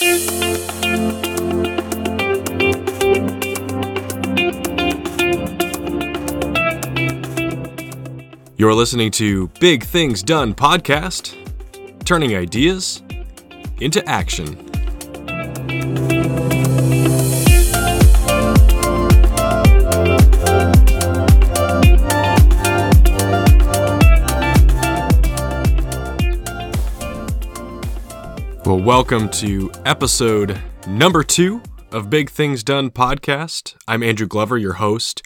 You're listening to Big Things Done podcast, turning ideas into action. Well, welcome to episode number two of Big Things Done podcast. I'm Andrew Glover, your host.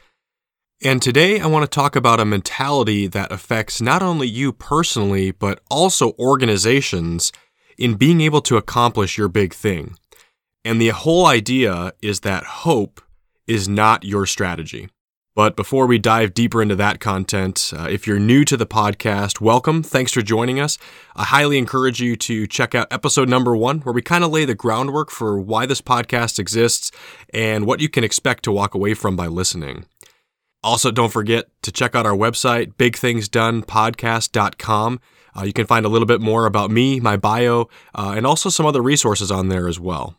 And today I want to talk about a mentality that affects not only you personally, but also organizations in being able to accomplish your big thing. And the whole idea is that hope is not your strategy. But before we dive deeper into that content, uh, if you're new to the podcast, welcome. Thanks for joining us. I highly encourage you to check out episode number one, where we kind of lay the groundwork for why this podcast exists and what you can expect to walk away from by listening. Also, don't forget to check out our website, bigthingsdonepodcast.com. Uh, you can find a little bit more about me, my bio, uh, and also some other resources on there as well.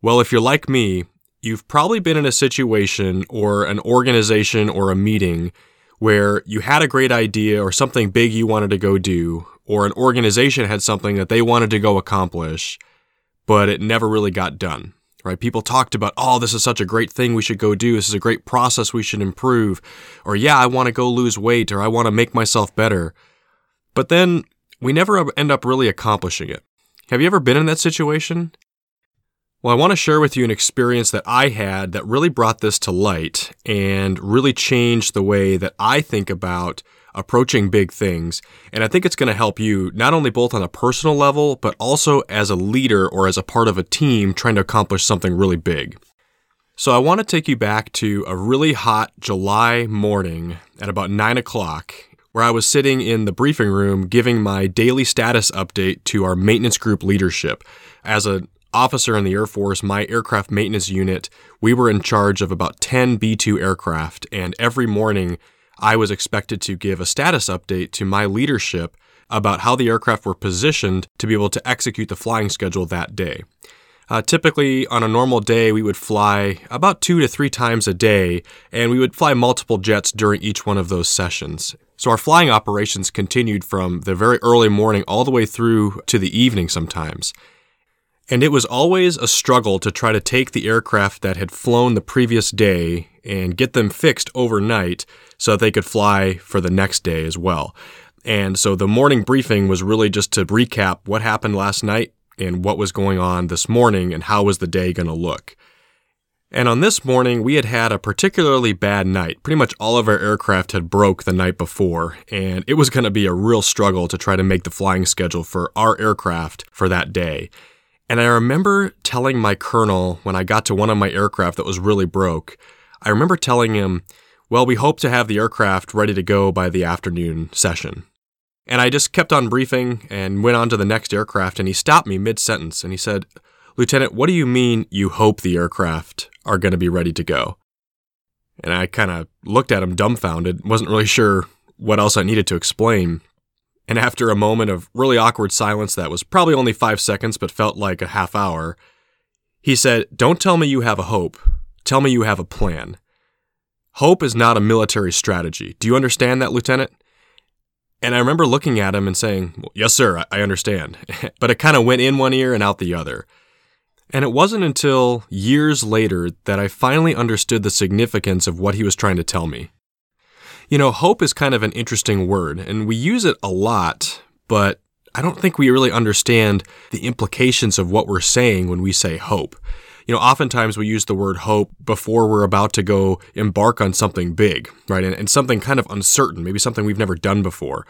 Well, if you're like me, you've probably been in a situation or an organization or a meeting where you had a great idea or something big you wanted to go do, or an organization had something that they wanted to go accomplish, but it never really got done right? People talked about, oh, this is such a great thing we should go do. This is a great process we should improve. Or, yeah, I want to go lose weight or I want to make myself better. But then we never end up really accomplishing it. Have you ever been in that situation? Well, I want to share with you an experience that I had that really brought this to light and really changed the way that I think about approaching big things. And I think it's going to help you not only both on a personal level, but also as a leader or as a part of a team trying to accomplish something really big. So I want to take you back to a really hot July morning at about nine o'clock where I was sitting in the briefing room giving my daily status update to our maintenance group leadership. As an officer in the Air Force, my aircraft maintenance unit, we were in charge of about 10 B 2 aircraft, and every morning I was expected to give a status update to my leadership about how the aircraft were positioned to be able to execute the flying schedule that day. Uh, typically, on a normal day, we would fly about two to three times a day, and we would fly multiple jets during each one of those sessions. So, our flying operations continued from the very early morning all the way through to the evening sometimes. And it was always a struggle to try to take the aircraft that had flown the previous day and get them fixed overnight so that they could fly for the next day as well. And so the morning briefing was really just to recap what happened last night and what was going on this morning and how was the day going to look. And on this morning, we had had a particularly bad night. Pretty much all of our aircraft had broke the night before, and it was going to be a real struggle to try to make the flying schedule for our aircraft for that day. And I remember telling my colonel when I got to one of my aircraft that was really broke, I remember telling him, well, we hope to have the aircraft ready to go by the afternoon session. And I just kept on briefing and went on to the next aircraft, and he stopped me mid sentence and he said, Lieutenant, what do you mean you hope the aircraft are going to be ready to go? And I kind of looked at him dumbfounded, wasn't really sure what else I needed to explain. And after a moment of really awkward silence that was probably only five seconds but felt like a half hour, he said, Don't tell me you have a hope. Tell me you have a plan. Hope is not a military strategy. Do you understand that, Lieutenant? And I remember looking at him and saying, well, Yes, sir, I understand. but it kind of went in one ear and out the other. And it wasn't until years later that I finally understood the significance of what he was trying to tell me. You know, hope is kind of an interesting word, and we use it a lot, but I don't think we really understand the implications of what we're saying when we say hope. You know, oftentimes we use the word hope before we're about to go embark on something big, right? And, and something kind of uncertain, maybe something we've never done before.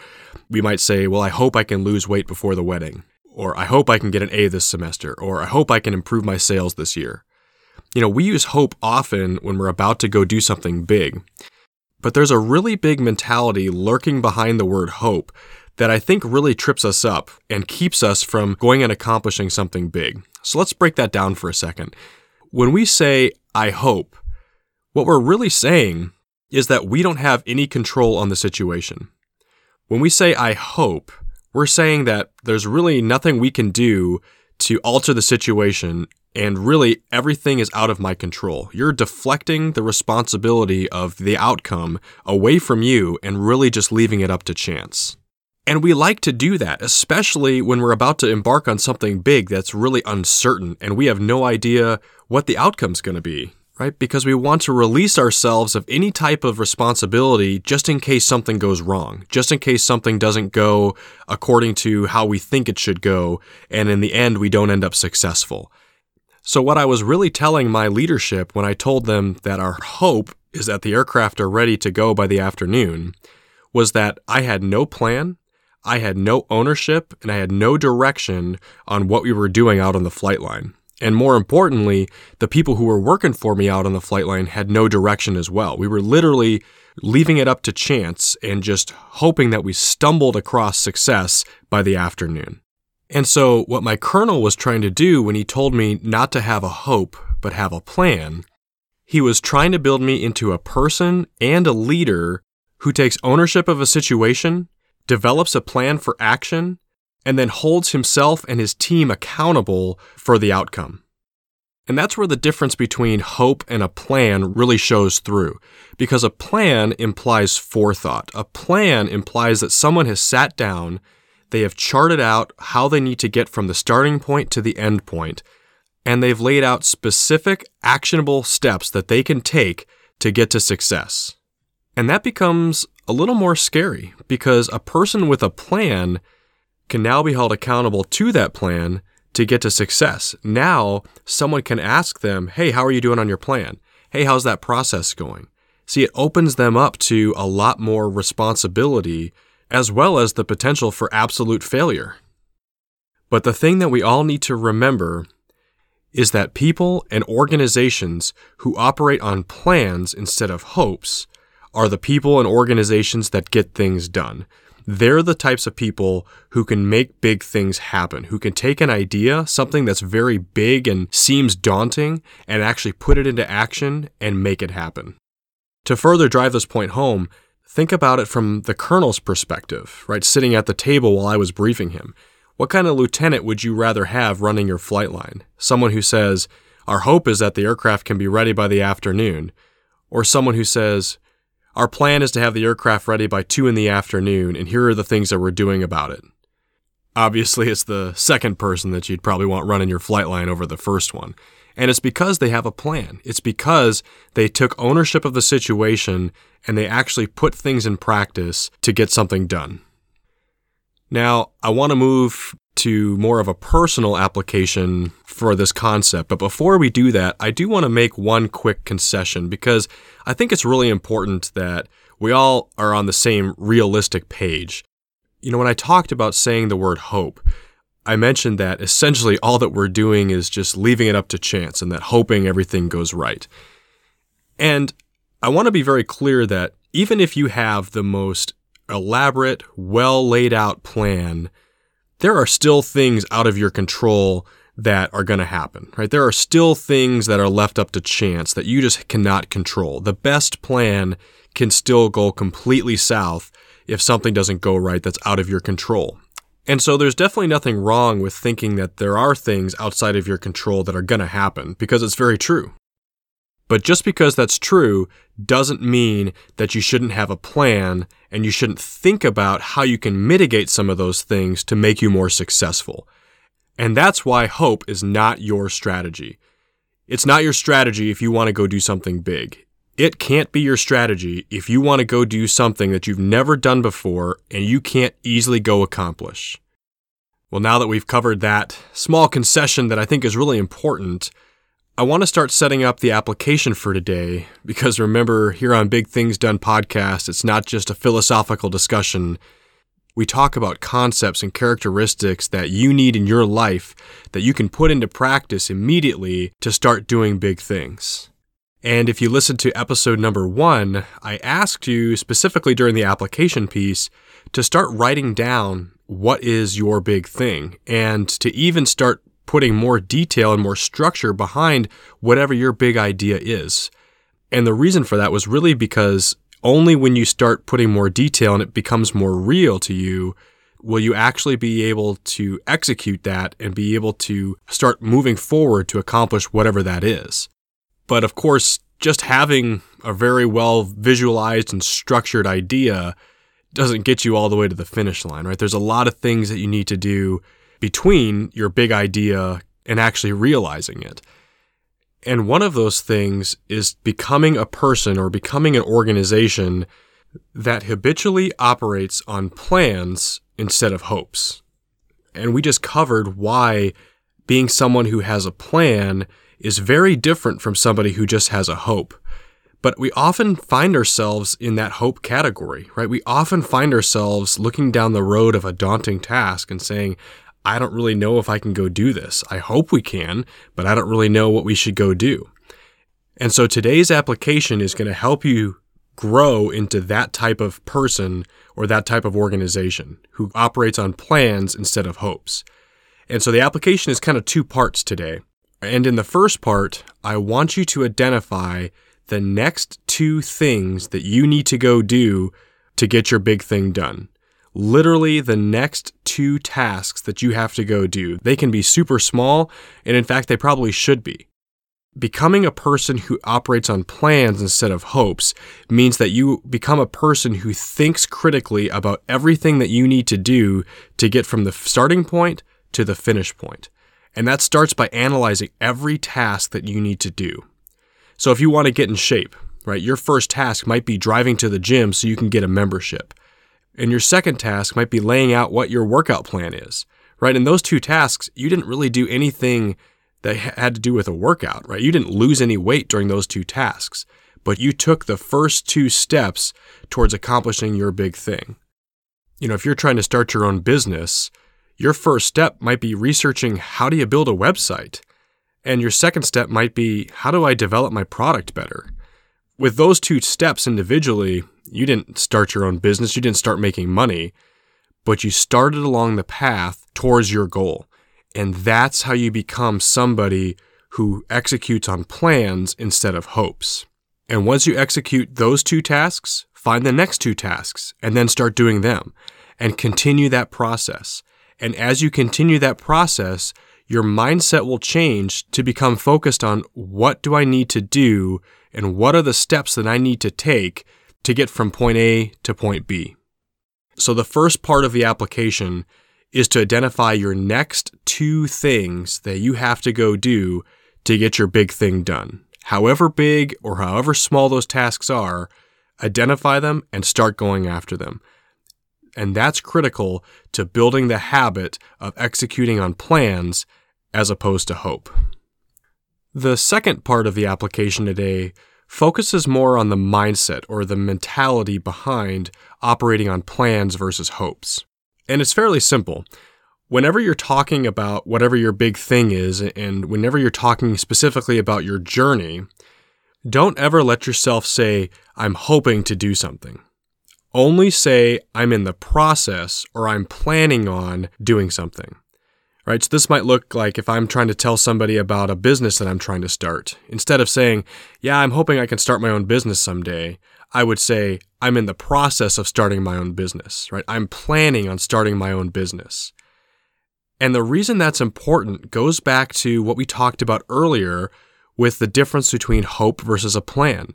We might say, well, I hope I can lose weight before the wedding, or I hope I can get an A this semester, or I hope I can improve my sales this year. You know, we use hope often when we're about to go do something big. But there's a really big mentality lurking behind the word hope that I think really trips us up and keeps us from going and accomplishing something big. So let's break that down for a second. When we say, I hope, what we're really saying is that we don't have any control on the situation. When we say, I hope, we're saying that there's really nothing we can do to alter the situation and really everything is out of my control. You're deflecting the responsibility of the outcome away from you and really just leaving it up to chance. And we like to do that, especially when we're about to embark on something big that's really uncertain and we have no idea what the outcome's going to be, right? Because we want to release ourselves of any type of responsibility just in case something goes wrong, just in case something doesn't go according to how we think it should go, and in the end, we don't end up successful. So, what I was really telling my leadership when I told them that our hope is that the aircraft are ready to go by the afternoon was that I had no plan, I had no ownership, and I had no direction on what we were doing out on the flight line. And more importantly, the people who were working for me out on the flight line had no direction as well. We were literally leaving it up to chance and just hoping that we stumbled across success by the afternoon. And so, what my colonel was trying to do when he told me not to have a hope, but have a plan, he was trying to build me into a person and a leader who takes ownership of a situation, develops a plan for action, and then holds himself and his team accountable for the outcome. And that's where the difference between hope and a plan really shows through. Because a plan implies forethought. A plan implies that someone has sat down they have charted out how they need to get from the starting point to the end point, and they've laid out specific, actionable steps that they can take to get to success. And that becomes a little more scary because a person with a plan can now be held accountable to that plan to get to success. Now, someone can ask them, Hey, how are you doing on your plan? Hey, how's that process going? See, it opens them up to a lot more responsibility as well as the potential for absolute failure. But the thing that we all need to remember is that people and organizations who operate on plans instead of hopes are the people and organizations that get things done. They're the types of people who can make big things happen, who can take an idea, something that's very big and seems daunting, and actually put it into action and make it happen. To further drive this point home, Think about it from the colonel's perspective, right? Sitting at the table while I was briefing him. What kind of lieutenant would you rather have running your flight line? Someone who says, Our hope is that the aircraft can be ready by the afternoon. Or someone who says, Our plan is to have the aircraft ready by 2 in the afternoon, and here are the things that we're doing about it. Obviously, it's the second person that you'd probably want running your flight line over the first one. And it's because they have a plan. It's because they took ownership of the situation and they actually put things in practice to get something done. Now, I want to move to more of a personal application for this concept. But before we do that, I do want to make one quick concession because I think it's really important that we all are on the same realistic page. You know, when I talked about saying the word hope, I mentioned that essentially all that we're doing is just leaving it up to chance and that hoping everything goes right. And I want to be very clear that even if you have the most elaborate, well laid out plan, there are still things out of your control that are going to happen, right? There are still things that are left up to chance that you just cannot control. The best plan can still go completely south if something doesn't go right that's out of your control. And so there's definitely nothing wrong with thinking that there are things outside of your control that are going to happen because it's very true. But just because that's true doesn't mean that you shouldn't have a plan and you shouldn't think about how you can mitigate some of those things to make you more successful. And that's why hope is not your strategy. It's not your strategy if you want to go do something big. It can't be your strategy if you want to go do something that you've never done before and you can't easily go accomplish. Well, now that we've covered that small concession that I think is really important, I want to start setting up the application for today because remember, here on Big Things Done podcast, it's not just a philosophical discussion. We talk about concepts and characteristics that you need in your life that you can put into practice immediately to start doing big things. And if you listen to episode number one, I asked you specifically during the application piece to start writing down what is your big thing and to even start putting more detail and more structure behind whatever your big idea is. And the reason for that was really because only when you start putting more detail and it becomes more real to you will you actually be able to execute that and be able to start moving forward to accomplish whatever that is. But of course, just having a very well visualized and structured idea doesn't get you all the way to the finish line, right? There's a lot of things that you need to do between your big idea and actually realizing it. And one of those things is becoming a person or becoming an organization that habitually operates on plans instead of hopes. And we just covered why being someone who has a plan is very different from somebody who just has a hope. But we often find ourselves in that hope category, right? We often find ourselves looking down the road of a daunting task and saying, I don't really know if I can go do this. I hope we can, but I don't really know what we should go do. And so today's application is going to help you grow into that type of person or that type of organization who operates on plans instead of hopes. And so the application is kind of two parts today. And in the first part, I want you to identify the next two things that you need to go do to get your big thing done literally the next two tasks that you have to go do. They can be super small, and in fact, they probably should be. Becoming a person who operates on plans instead of hopes means that you become a person who thinks critically about everything that you need to do to get from the starting point to the finish point. And that starts by analyzing every task that you need to do. So if you want to get in shape, right, your first task might be driving to the gym so you can get a membership. And your second task might be laying out what your workout plan is, right? In those two tasks, you didn't really do anything that had to do with a workout, right? You didn't lose any weight during those two tasks, but you took the first two steps towards accomplishing your big thing. You know, if you're trying to start your own business, your first step might be researching how do you build a website? And your second step might be how do I develop my product better? With those two steps individually, you didn't start your own business, you didn't start making money, but you started along the path towards your goal. And that's how you become somebody who executes on plans instead of hopes. And once you execute those two tasks, find the next two tasks and then start doing them and continue that process. And as you continue that process, your mindset will change to become focused on what do I need to do and what are the steps that I need to take to get from point A to point B. So the first part of the application is to identify your next two things that you have to go do to get your big thing done. However big or however small those tasks are, identify them and start going after them. And that's critical to building the habit of executing on plans as opposed to hope. The second part of the application today focuses more on the mindset or the mentality behind operating on plans versus hopes. And it's fairly simple. Whenever you're talking about whatever your big thing is, and whenever you're talking specifically about your journey, don't ever let yourself say, I'm hoping to do something. Only say, I'm in the process or I'm planning on doing something right? So this might look like if I'm trying to tell somebody about a business that I'm trying to start. Instead of saying, yeah, I'm hoping I can start my own business someday, I would say, I'm in the process of starting my own business, right? I'm planning on starting my own business. And the reason that's important goes back to what we talked about earlier with the difference between hope versus a plan,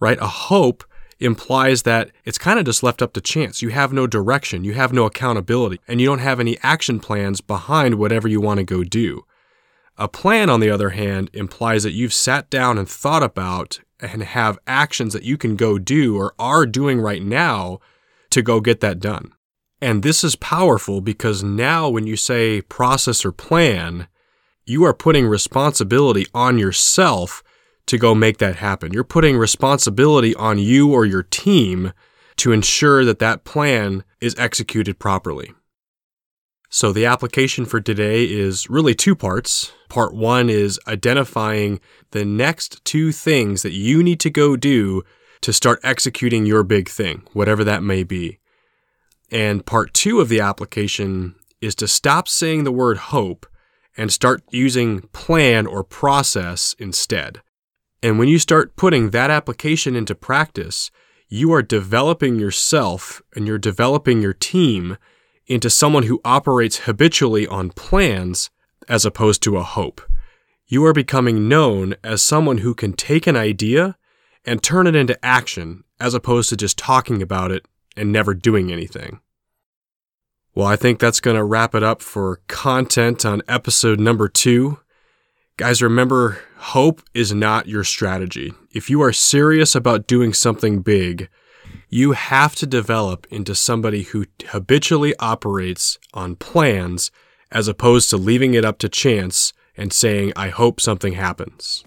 right? A hope implies that it's kind of just left up to chance. You have no direction, you have no accountability, and you don't have any action plans behind whatever you want to go do. A plan, on the other hand, implies that you've sat down and thought about and have actions that you can go do or are doing right now to go get that done. And this is powerful because now when you say process or plan, you are putting responsibility on yourself to go make that happen. You're putting responsibility on you or your team to ensure that that plan is executed properly. So the application for today is really two parts. Part one is identifying the next two things that you need to go do to start executing your big thing, whatever that may be. And part two of the application is to stop saying the word hope and start using plan or process instead. And when you start putting that application into practice, you are developing yourself and you're developing your team into someone who operates habitually on plans as opposed to a hope. You are becoming known as someone who can take an idea and turn it into action as opposed to just talking about it and never doing anything. Well, I think that's going to wrap it up for content on episode number two. Guys, remember, hope is not your strategy. If you are serious about doing something big, you have to develop into somebody who habitually operates on plans as opposed to leaving it up to chance and saying, I hope something happens.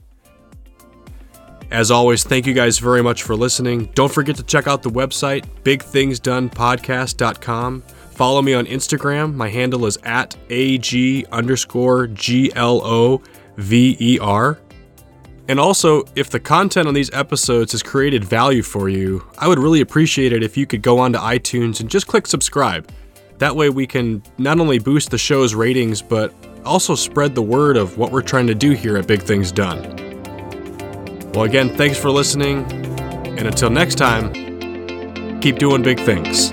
As always, thank you guys very much for listening. Don't forget to check out the website, bigthingsdonepodcast.com. Follow me on Instagram. My handle is at AG underscore G L O V E R. And also, if the content on these episodes has created value for you, I would really appreciate it if you could go onto iTunes and just click subscribe. That way, we can not only boost the show's ratings, but also spread the word of what we're trying to do here at Big Things Done. Well, again, thanks for listening, and until next time, keep doing big things.